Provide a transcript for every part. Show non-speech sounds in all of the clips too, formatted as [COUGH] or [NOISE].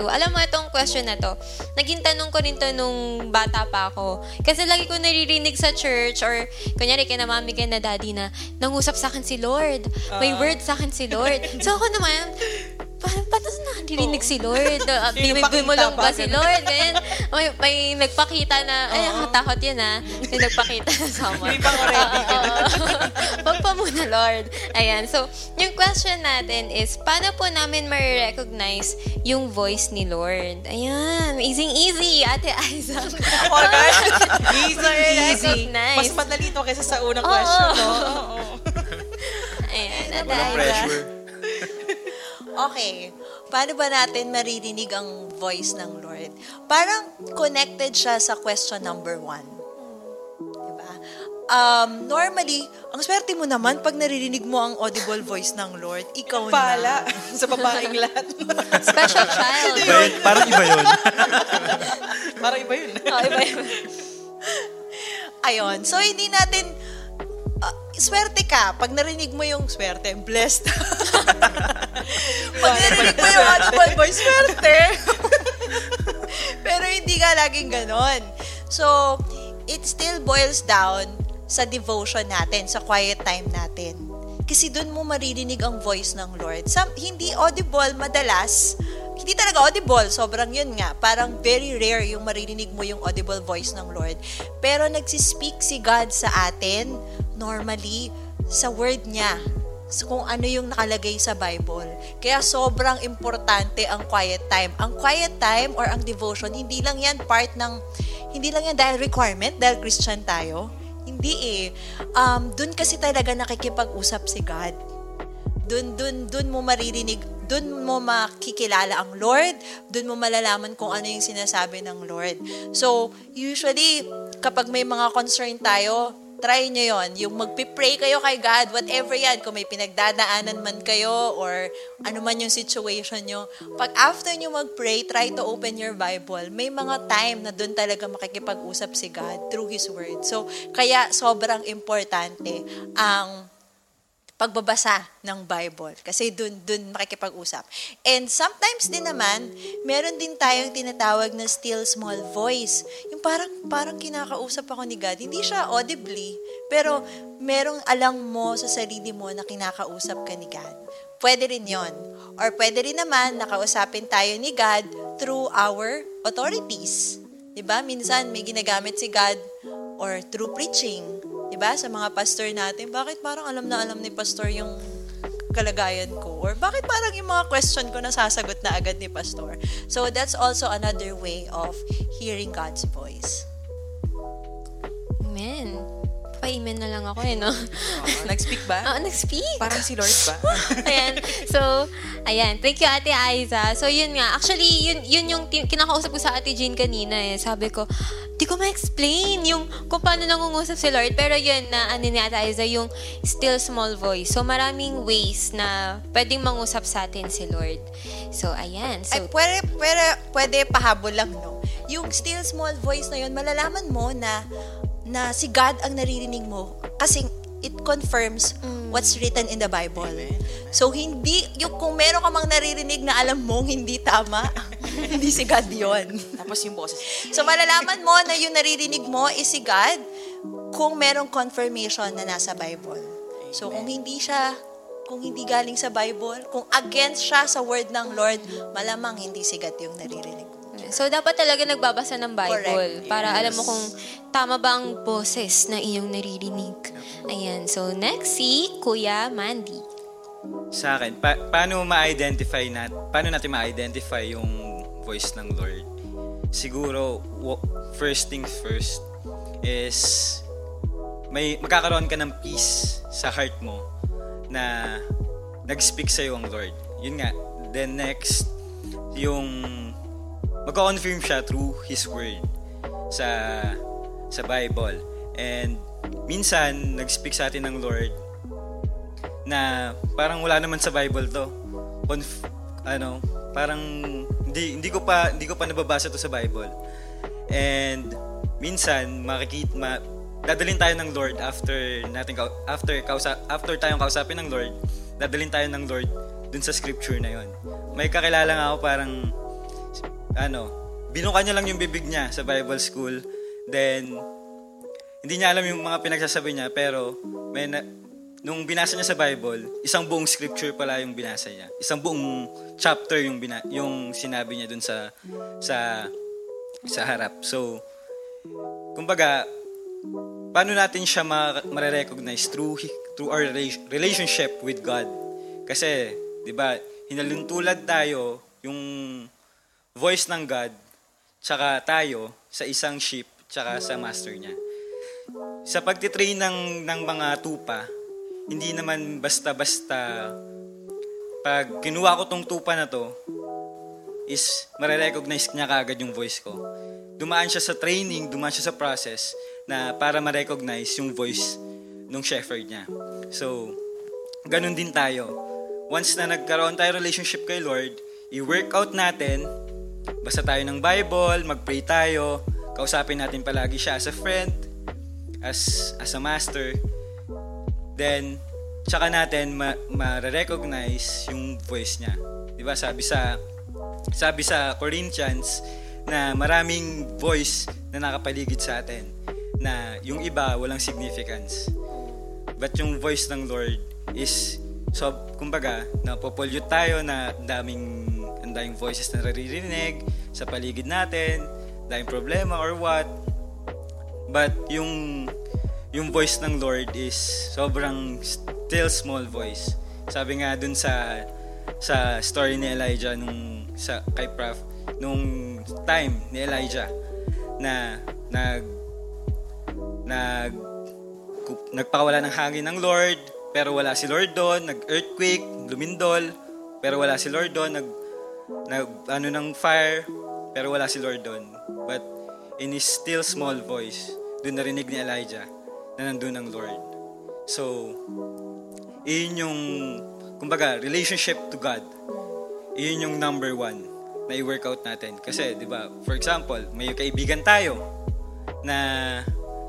to. Alam mo, itong question na to, naging tanong ko rin to nung bata pa ako. Kasi lagi ko naririnig sa church or kunyari kay na mami, kay na daddy na nangusap sa akin si Lord. May Ah. word sa akin si Lord. [LAUGHS] So ako naman, paano pa nakadirinig si Lord? Uh, nagpakita bumulong ba? si Lord? Ganyan. May, may nagpakita na, ay, Oo. nakatakot yun ah. May nagpakita na someone. Hindi pa ako ready. [LAUGHS] Wag pa muna, Lord. Ayan. So, yung question natin is, paano po namin ma-recognize yung voice ni Lord? Ayan. Easy, easy. Ate Aiza. Ako agad. Easy, easy. Mas madali to kaysa sa unang Oo. question, no? Oo. [LAUGHS] Ayan. Ate Walang Aiza. pressure. Okay. Paano ba natin maririnig ang voice ng Lord? Parang connected siya sa question number one. Diba? Um, normally, ang swerte mo naman pag naririnig mo ang audible voice ng Lord, ikaw Pala. na. [LAUGHS] sa babaeng lahat. [LAUGHS] Special child. Iba yun, parang iba yun. Parang iba yun. Oh, iba yun. Ayon. So, hindi natin... swerte ka. Pag narinig mo yung swerte, blessed. [LAUGHS] Pag narinig mo yung audible voice, swerte. Pero hindi ka laging ganon. So, it still boils down sa devotion natin, sa quiet time natin. Kasi doon mo maririnig ang voice ng Lord. Some, hindi audible madalas, hindi talaga audible, sobrang yun nga. Parang very rare yung maririnig mo yung audible voice ng Lord. Pero nagsispeak si God sa atin, normally, sa word niya. So, kung ano yung nakalagay sa Bible. Kaya sobrang importante ang quiet time. Ang quiet time or ang devotion, hindi lang yan part ng, hindi lang yan dahil requirement, dahil Christian tayo. Hindi eh. Um, Doon kasi talaga nakikipag-usap si God dun, dun, dun mo maririnig, dun mo makikilala ang Lord, dun mo malalaman kung ano yung sinasabi ng Lord. So, usually, kapag may mga concern tayo, try nyo yon Yung magpipray kayo kay God, whatever yan, kung may pinagdadaanan man kayo or ano man yung situation nyo. Pag after nyo magpray, try to open your Bible. May mga time na dun talaga makikipag-usap si God through His Word. So, kaya sobrang importante ang pagbabasa ng Bible. Kasi dun, dun makikipag-usap. And sometimes din naman, meron din tayong tinatawag na still small voice. Yung parang, parang kinakausap ako ni God. Hindi siya audibly, pero merong alang mo sa sarili mo na kinakausap ka ni God. Pwede rin yon Or pwede rin naman nakausapin tayo ni God through our authorities. 'Di ba? Minsan may ginagamit si God or through preaching. 'Di ba? Sa mga pastor natin, bakit parang alam na alam ni pastor yung kalagayan ko? Or bakit parang yung mga question ko nasasagot na agad ni pastor? So that's also another way of hearing God's voice. Amen. Pa-amen na lang ako eh, no? Oo, [LAUGHS] Nag-speak ba? Oo, nag-speak. Parang si Lord ba? [LAUGHS] ayan. So, ayan. Thank you, Ate Aiza. So, yun nga. Actually, yun, yun yung kinakausap ko sa Ate Jean kanina eh. Sabi ko, di ko ma-explain yung kung paano nangungusap si Lord. Pero yun na, ano ni Ate Aiza, yung still small voice. So, maraming ways na pwedeng mangusap sa atin si Lord. So, ayan. Ay, So, pwede, pwede, pwede pahabol lang, no? Yung still small voice na yun, malalaman mo na na si God ang naririnig mo kasi it confirms what's written in the Bible. So, hindi, yung kung meron ka mang naririnig na alam mong hindi tama, [LAUGHS] hindi si God yon. Tapos yung boses. So, malalaman mo na yung naririnig mo is si God kung merong confirmation na nasa Bible. So, kung hindi siya, kung hindi galing sa Bible, kung against siya sa word ng Lord, malamang hindi si God yung naririnig mo. So dapat talaga nagbabasa ng Bible Correct. para Yes. alam mo kung tama ba ang boses na iyong naririnig. Ayan. So, next si Kuya Mandy. Sa akin, pa- paano ma-identify nat paano natin ma-identify yung voice ng Lord? Siguro, first things first is may magkakaroon ka ng peace sa heart mo na nag-speak sa'yo ang Lord. Yun nga. Then next, yung magko-confirm siya through His Word sa sa Bible. And minsan, nag-speak sa atin ng Lord na parang wala naman sa Bible to. Conf- ano, parang hindi hindi ko pa hindi ko pa nababasa to sa Bible. And minsan makikita ma, dadalhin tayo ng Lord after natin after kausa, after tayong kausapin ng Lord, dadalhin tayo ng Lord dun sa scripture na yon. May kakilala nga ako parang ano, binuka niya lang yung bibig niya sa Bible school. Then, hindi niya alam yung mga pinagsasabi niya, pero may na, nung binasa niya sa Bible, isang buong scripture pala yung binasa niya. Isang buong chapter yung bina, yung sinabi niya dun sa sa sa harap. So, kumbaga, paano natin siya ma- recognize through through our rela- relationship with God? Kasi, 'di ba, hinalintulad tayo yung voice ng God tsaka tayo sa isang sheep tsaka sa master niya. Sa pagtitrain ng, ng mga tupa, hindi naman basta-basta pag kinuha ko tong tupa na to, is marirecognize niya kaagad yung voice ko. Dumaan siya sa training, dumaan siya sa process na para ma-recognize yung voice ng shepherd niya. So, ganun din tayo. Once na nagkaroon tayo relationship kay Lord, i-work out natin, basta tayo ng Bible, mag-pray tayo, kausapin natin palagi siya as a friend, as, as a master, then, tsaka natin ma- ma-recognize yung voice niya. Di ba? Sabi sa sabi sa Corinthians na maraming voice na nakapaligid sa atin na yung iba walang significance. But yung voice ng Lord is so kumbaga napopollute tayo na daming ang daming voices na naririnig sa paligid natin, daming problema or what. But yung yung voice ng Lord is sobrang still small voice. Sabi nga dun sa sa story ni Elijah nung sa kay Prof nung time ni Elijah na nag nag nagpakawala ng hangin ng Lord pero wala si Lord doon, nag-earthquake, lumindol, pero wala si Lord doon, nag nag ano ng fire, pero wala si Lord doon. But in his still small voice, doon narinig ni Elijah na nandun ang Lord. So, iyon yung, kumbaga, relationship to God. Iyon yung number one na i-workout natin. Kasi, di ba, for example, may kaibigan tayo na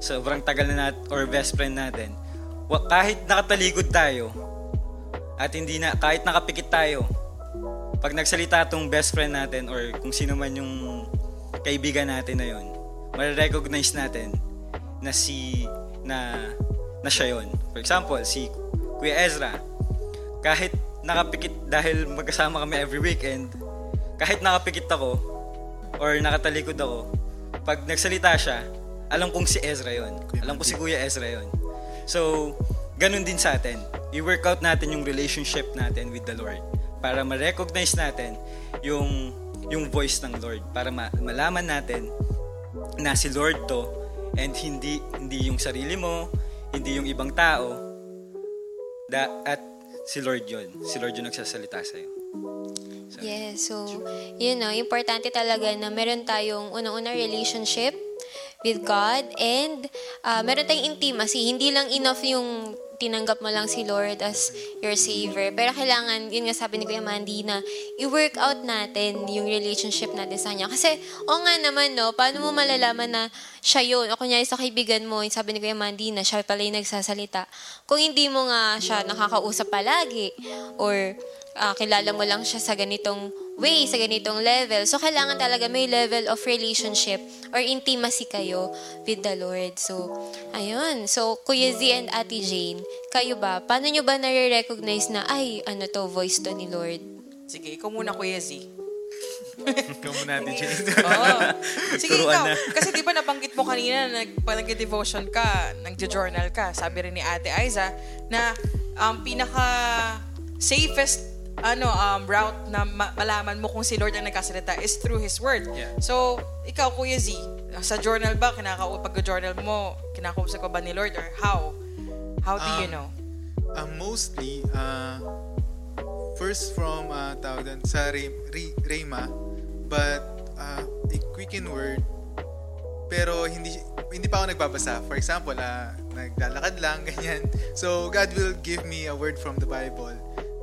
sobrang tagal na nat or best friend natin. Kahit nakataligod tayo at hindi na, kahit nakapikit tayo, pag nagsalita tong best friend natin or kung sino man yung kaibigan natin na yun, marirecognize natin na si na na siya yun. For example, si Kuya Ezra, kahit nakapikit dahil magkasama kami every weekend, kahit nakapikit ako or nakatalikod ako, pag nagsalita siya, alam kong si Ezra yon. Alam ko si Kuya Ezra yon. So, ganun din sa atin. I-work out natin yung relationship natin with the Lord para ma-recognize natin yung yung voice ng Lord para ma- malaman natin na si Lord to and hindi hindi yung sarili mo, hindi yung ibang tao da, at si Lord yon. Si Lord yung nagsasalita sa iyo. Yes, so, yun know, importante talaga na meron tayong unang-una relationship with God and uh, meron tayong intimacy. Hindi lang enough yung tinanggap mo lang si Lord as your Savior. Pero kailangan, yun nga sabi ni Kuya Mandy, na i-work out natin yung relationship natin sa Kanya. Kasi, o nga naman, no, paano mo malalaman na siya yun? O kunyari sa kaibigan mo, yung sabi ni Kuya Mandy na siya pala yung nagsasalita. Kung hindi mo nga siya nakakausap palagi, or ah, kilala mo lang siya sa ganitong way, sa ganitong level. So, kailangan talaga may level of relationship or intimacy kayo with the Lord. So, ayun. So, Kuya Z and Ate Jane, kayo ba? Paano nyo ba nare-recognize na, ay, ano to, voice to ni Lord? Sige, ikaw muna, Kuya Z. [LAUGHS] Ikaw muna natin, Jane. [LAUGHS] Oo. Sige, ikaw. na. Kasi di ba nabanggit mo kanina na nag, nag-devotion ka, nag-journal ka, sabi rin ni Ate Aiza, na um, pinaka safest ano um, route na ma- malaman mo kung si Lord ang nagkasalita is through His Word. Yeah. So, ikaw, Kuya Z, sa journal ba, kinaka- pag-journal mo, kinakausap ka ba ni Lord or how? How do you Um, know? Uh, mostly, uh, first from uh, tawag doon, sa Re- Re- Rema, but uh, a quicken word, pero hindi hindi pa ako nagbabasa. For example, uh, naglalakad lang, [LAUGHS] ganyan. So, God will give me a word from the Bible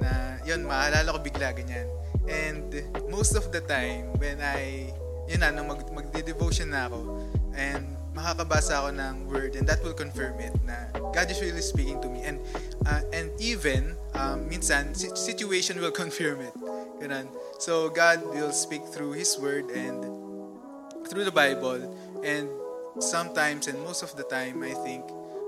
na, yun, maalala ko bigla, ganyan. And most of the time, when I, yun na, nung mag, magde-devotion na ako, and makakabasa ako ng word, and that will confirm it, na God is really speaking to me. And, uh, and even, um, minsan, si- situation will [LAUGHS] confirm it. Ganun. So God will speak through His Word and through the Bible. And sometimes, and most of the time, I think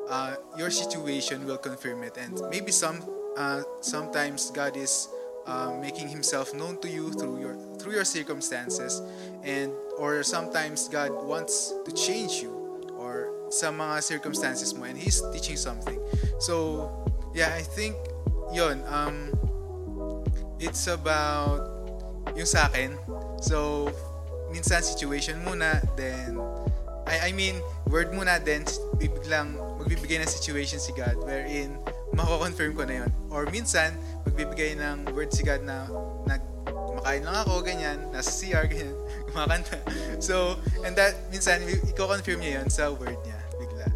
uh, your situation will confirm it. And maybe some uh, sometimes God is uh, making Himself known to you through your through your circumstances, and or sometimes God wants to change you or sa mga circumstances mo, and He's teaching something. So yeah, I think yon um it's about yung sa akin. So minsan situation muna then I I mean word muna then bibiglang magbibigay ng situation si God wherein mako-confirm ko na yon or minsan magbibigay ng word si God na nag kumakain lang ako ganyan nasa CR ganyan [LAUGHS] kumakanta so and that minsan i-confirm niya yon sa word niya bigla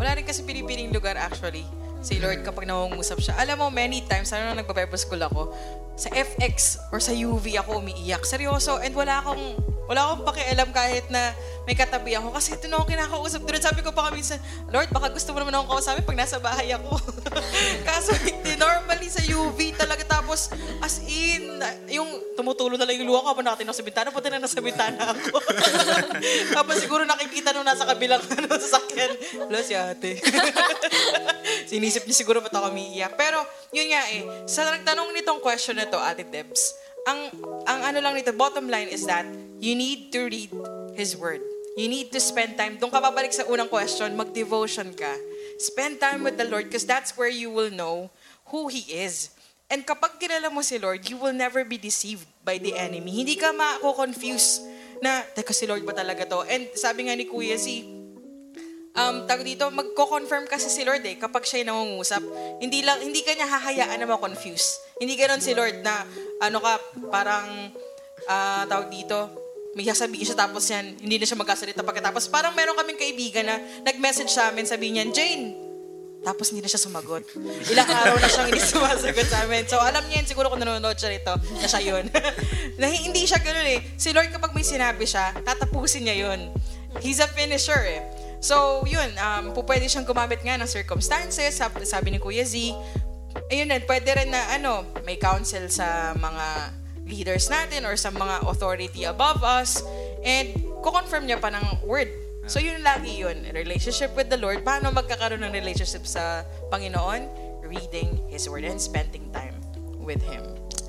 Wala rin kasi pinipiling lugar actually. Si Lord kapag nangungusap siya. Alam mo, many times, ano na nagpa-Bible school ako, sa FX or sa UV ako umiiyak. Seryoso. And wala akong, wala akong pakialam kahit na may katabi ako. Kasi ito na ako kinakausap. Doon sabi ko pa minsan, Lord, baka gusto mo naman akong kausapin pag nasa bahay ako. [LAUGHS] Kaso hindi, normally sa UV talaga. Tapos, as in, yung tumutulo na lang yung luha ko habang nakatingin ako sa bintana, puti na nasa bintana ako. [LAUGHS] Tapos siguro nakikita nung nasa kabilang [LAUGHS] ano, sasakyan. Wala si ate. Sinisip niya siguro ba't ako umiiyak. Pero, yun nga eh, sa nagtanong nitong question na to, Ate Debs, ang, ang ano lang nito, bottom line is that you need to read His Word. You need to spend time. Doon ka babalik sa unang question, mag-devotion ka. Spend time with the Lord because that's where you will know who He is. And kapag kilala mo si Lord, you will never be deceived by the enemy. Hindi ka mako-confuse na, teka si Lord ba talaga to? And sabi nga ni Kuya Z, um, tawag dito, magko-confirm kasi si Lord eh, kapag siya yung nangungusap. Hindi lang, hindi ka niya hahayaan na ma-confuse. Hindi ganoon si Lord na, ano ka, parang, ah, tawag dito, may sasabihin siya tapos yan, hindi na siya magkasalita pagkatapos. Parang meron kaming kaibigan na nag-message sa amin, sabi niyan, Jane, tapos hindi na siya sumagot. Ilang [LAUGHS] araw na siyang hindi sumasagot sa amin. So alam niya yun, siguro kung nanonood siya nito, na siya yun. [LAUGHS] na hindi siya ganun eh. Si Lord kapag may sinabi siya, tatapusin niya yun. He's a finisher eh. So yun, um, pwede siyang gumamit nga ng circumstances, sabi, sabi ni Kuya Z. Ayun din, pwede rin na ano, may counsel sa mga leaders natin or sa mga authority above us. And kukonfirm niya pa ng word So yun lagi yun, relationship with the Lord. Paano magkakaroon ng relationship sa Panginoon? Reading His Word and spending time with Him.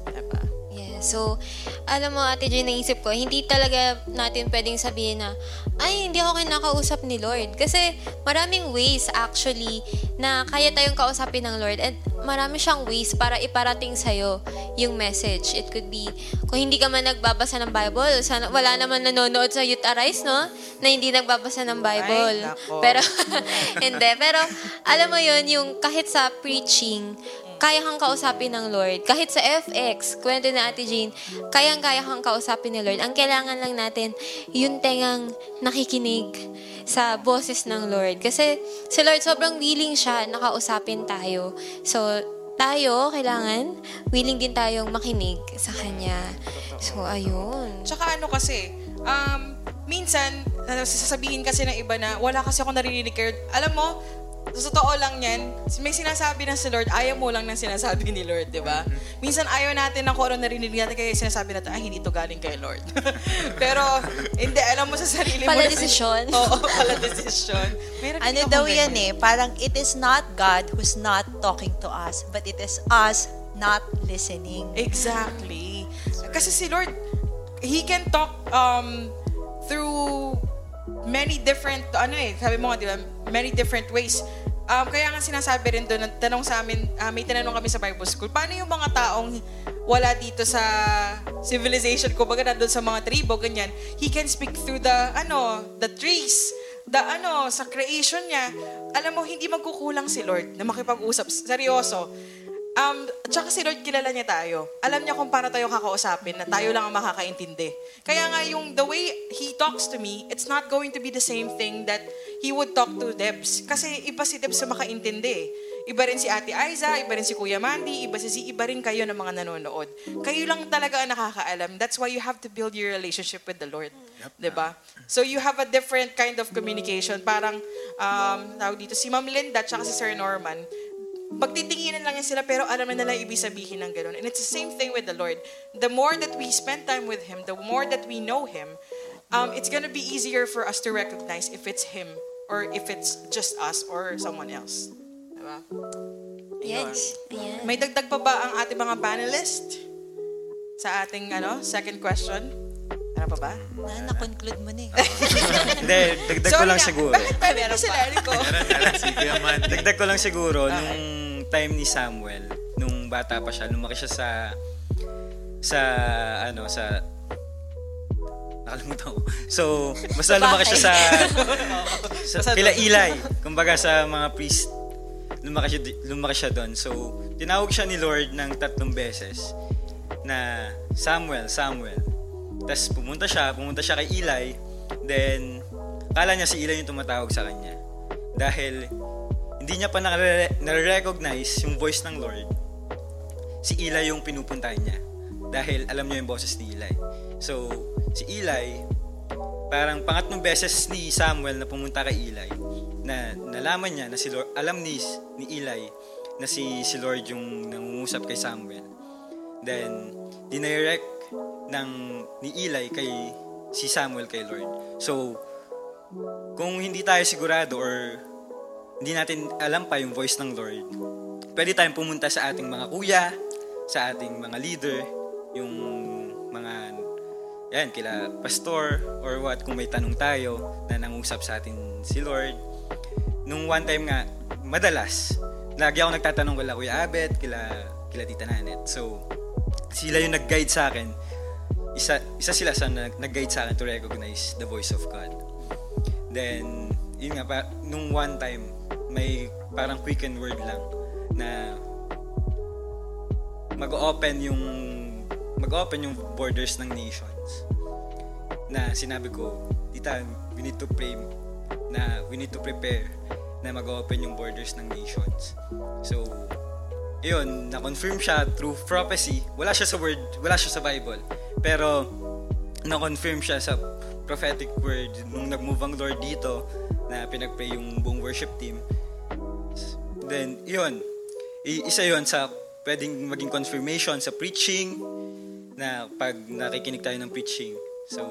Diba? Yeah. So, alam mo, Ate Joy, naisip ko, hindi talaga natin pwedeng sabihin na, ay, hindi ako kinakausap ni Lord. Kasi maraming ways actually na kaya tayong kausapin ng Lord and marami siyang ways para iparating sa'yo yung message. It could be, kung hindi ka man nagbabasa ng Bible, sana, wala naman nanonood sa Youth Arise, no? Na hindi nagbabasa ng Bible. Ay. Pero, [LAUGHS] hindi. Pero, alam mo yun, yung kahit sa preaching, kaya kang kausapin ng Lord. Kahit sa FX, kwento na Ate Jean, kayang-kaya kang kausapin ni Lord. Ang kailangan lang natin, yung tengang nakikinig sa boses ng Lord. Kasi si Lord sobrang willing siya na kausapin tayo. So, tayo, kailangan, willing din tayong makinig sa Kanya. So, ayun. Tsaka ano kasi, um, minsan, sasabihin kasi ng iba na, wala kasi ako naririnig kayo. Alam mo, sa totoo lang yan, may sinasabi ng si Lord, ayaw mo lang ng sinasabi ni Lord, di ba? Minsan ayaw natin ng kung ano narinig natin, kaya sinasabi natin, ay, hindi to galing kay Lord. [LAUGHS] Pero, hindi, alam mo sa sarili mo. Pala na- desisyon. [LAUGHS] Oo, pala desisyon. Ano daw yan ganyan. eh, parang it is not God who's not talking to us, but it is us not listening. Exactly. Kasi si Lord, He can talk um, through many different, ano eh, sabi mo di ba, many different ways. Um, kaya nga sinasabi rin doon, tanong sa amin, ah, may tinanong kami sa Bible School, paano yung mga taong wala dito sa civilization, kumbaga nandun sa mga tribo, ganyan, he can speak through the, ano, the trees, the ano, sa creation niya. Alam mo, hindi magkukulang si Lord na makipag-usap. Seryoso. Um, tsaka si Lord kilala niya tayo. Alam niya kung paano tayo kakausapin na tayo lang ang makakaintindi. Kaya nga yung the way He talks to me, it's not going to be the same thing that He would talk to Debs. Kasi iba si Debs sa makaintindi eh. Iba rin si Ate Aiza, iba rin si Kuya Mandy, iba si Z, iba rin kayo ng mga nanonood. Kayo lang talaga ang nakakaalam. That's why you have to build your relationship with the Lord. 'Di ba? So you have a different kind of communication. Parang, um, tawag dito, si Ma'am Linda at si Sir Norman, pagtitinginan lang yan sila pero alam na nila ibig sabihin ng ganun. And it's the same thing with the Lord. The more that we spend time with Him, the more that we know Him, um, it's gonna be easier for us to recognize if it's Him or if it's just us or someone else. Diba? Yes. Ayan. May dagdag pa ba ang ating mga panelist? Sa ating ano, second question? Ano pa ba? Na, na-conclude mo na eh. [LAUGHS] Hindi, [LAUGHS] dagdag ko lang siguro. Bakit pa rin sila, Rico? Dagdag ko lang siguro, nung time ni Samuel, nung bata pa siya, lumaki siya sa, sa, ano, sa, nakalimutan ko. So, basta lumaki siya sa, sa kila Eli. Kumbaga sa mga priest, lumaki siya, lumaki siya doon. So, tinawag siya ni Lord ng tatlong beses na Samuel, Samuel. Tapos pumunta siya, pumunta siya kay Eli. Then, kala niya si Eli yung tumatawag sa kanya. Dahil, hindi niya pa nare- nare-recognize yung voice ng Lord. Si Eli yung pinupuntahan niya. Dahil alam niya yung boses ni Eli. So, si Eli, parang pangatlong beses ni Samuel na pumunta kay Eli na nalaman niya na si Lord, alam ni, ni Eli na si, si Lord yung nangungusap kay Samuel. Then, dinirect ng ni Eli kay si Samuel kay Lord. So, kung hindi tayo sigurado or hindi natin alam pa yung voice ng Lord, pwede tayong pumunta sa ating mga kuya, sa ating mga leader, yung mga yan, kila pastor or what, kung may tanong tayo na nangusap sa atin si Lord. Nung one time nga, madalas, lagi ako nagtatanong kila Kuya Abet, kila, kila Tita Nanet. So, sila yung nag-guide sa akin. Isa, isa sila sa nag- nag-guide sa akin to recognize the voice of God. Then, yun nga, pa, nung one time, may parang quicken word lang na mag-open yung mag-open yung borders ng nations. Na sinabi ko tita we need to pray na we need to prepare na mag-open yung borders ng nations. So yun na-confirm siya through prophecy. Wala siya sa word wala siya sa Bible. Pero na-confirm siya sa prophetic word nung nag-move ang Lord dito na pinag-pray yung buong worship team then yun I- isa yon sa pwedeng maging confirmation sa preaching na pag nakikinig tayo ng preaching. So,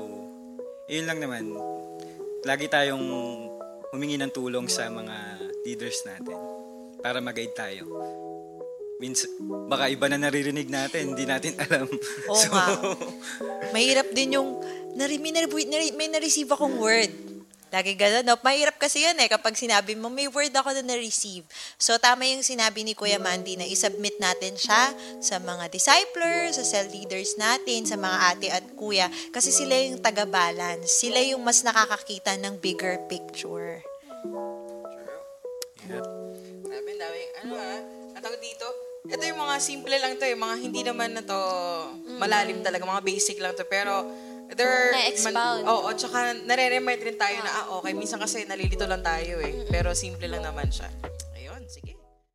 yun lang naman. Lagi tayong humingi ng tulong sa mga leaders natin para mag-guide tayo. Means, baka iba na naririnig natin, hindi natin [LAUGHS] alam. Oo nga. Mahirap din yung, nari, may, nari, nari- may na-receive akong word. Lagi gano'n, no? Mahirap kasi yan eh, kapag sinabi mo, may word ako na na-receive. So, tama yung sinabi ni Kuya Mandy na isubmit natin siya sa mga disciples, sa cell leaders natin, sa mga ate at kuya. Kasi sila yung taga-balance. Sila yung mas nakakakita ng bigger picture. Grabe, dami. Ano ah, ang dito? Ito yung mga simple lang to, yung mga hindi naman na to malalim talaga, mga basic lang to. Pero, there are... Na-expound. Oo, tsaka nare-remind rin tayo na, ah, okay, minsan kasi nalilito lang tayo eh. Pero simple lang naman siya.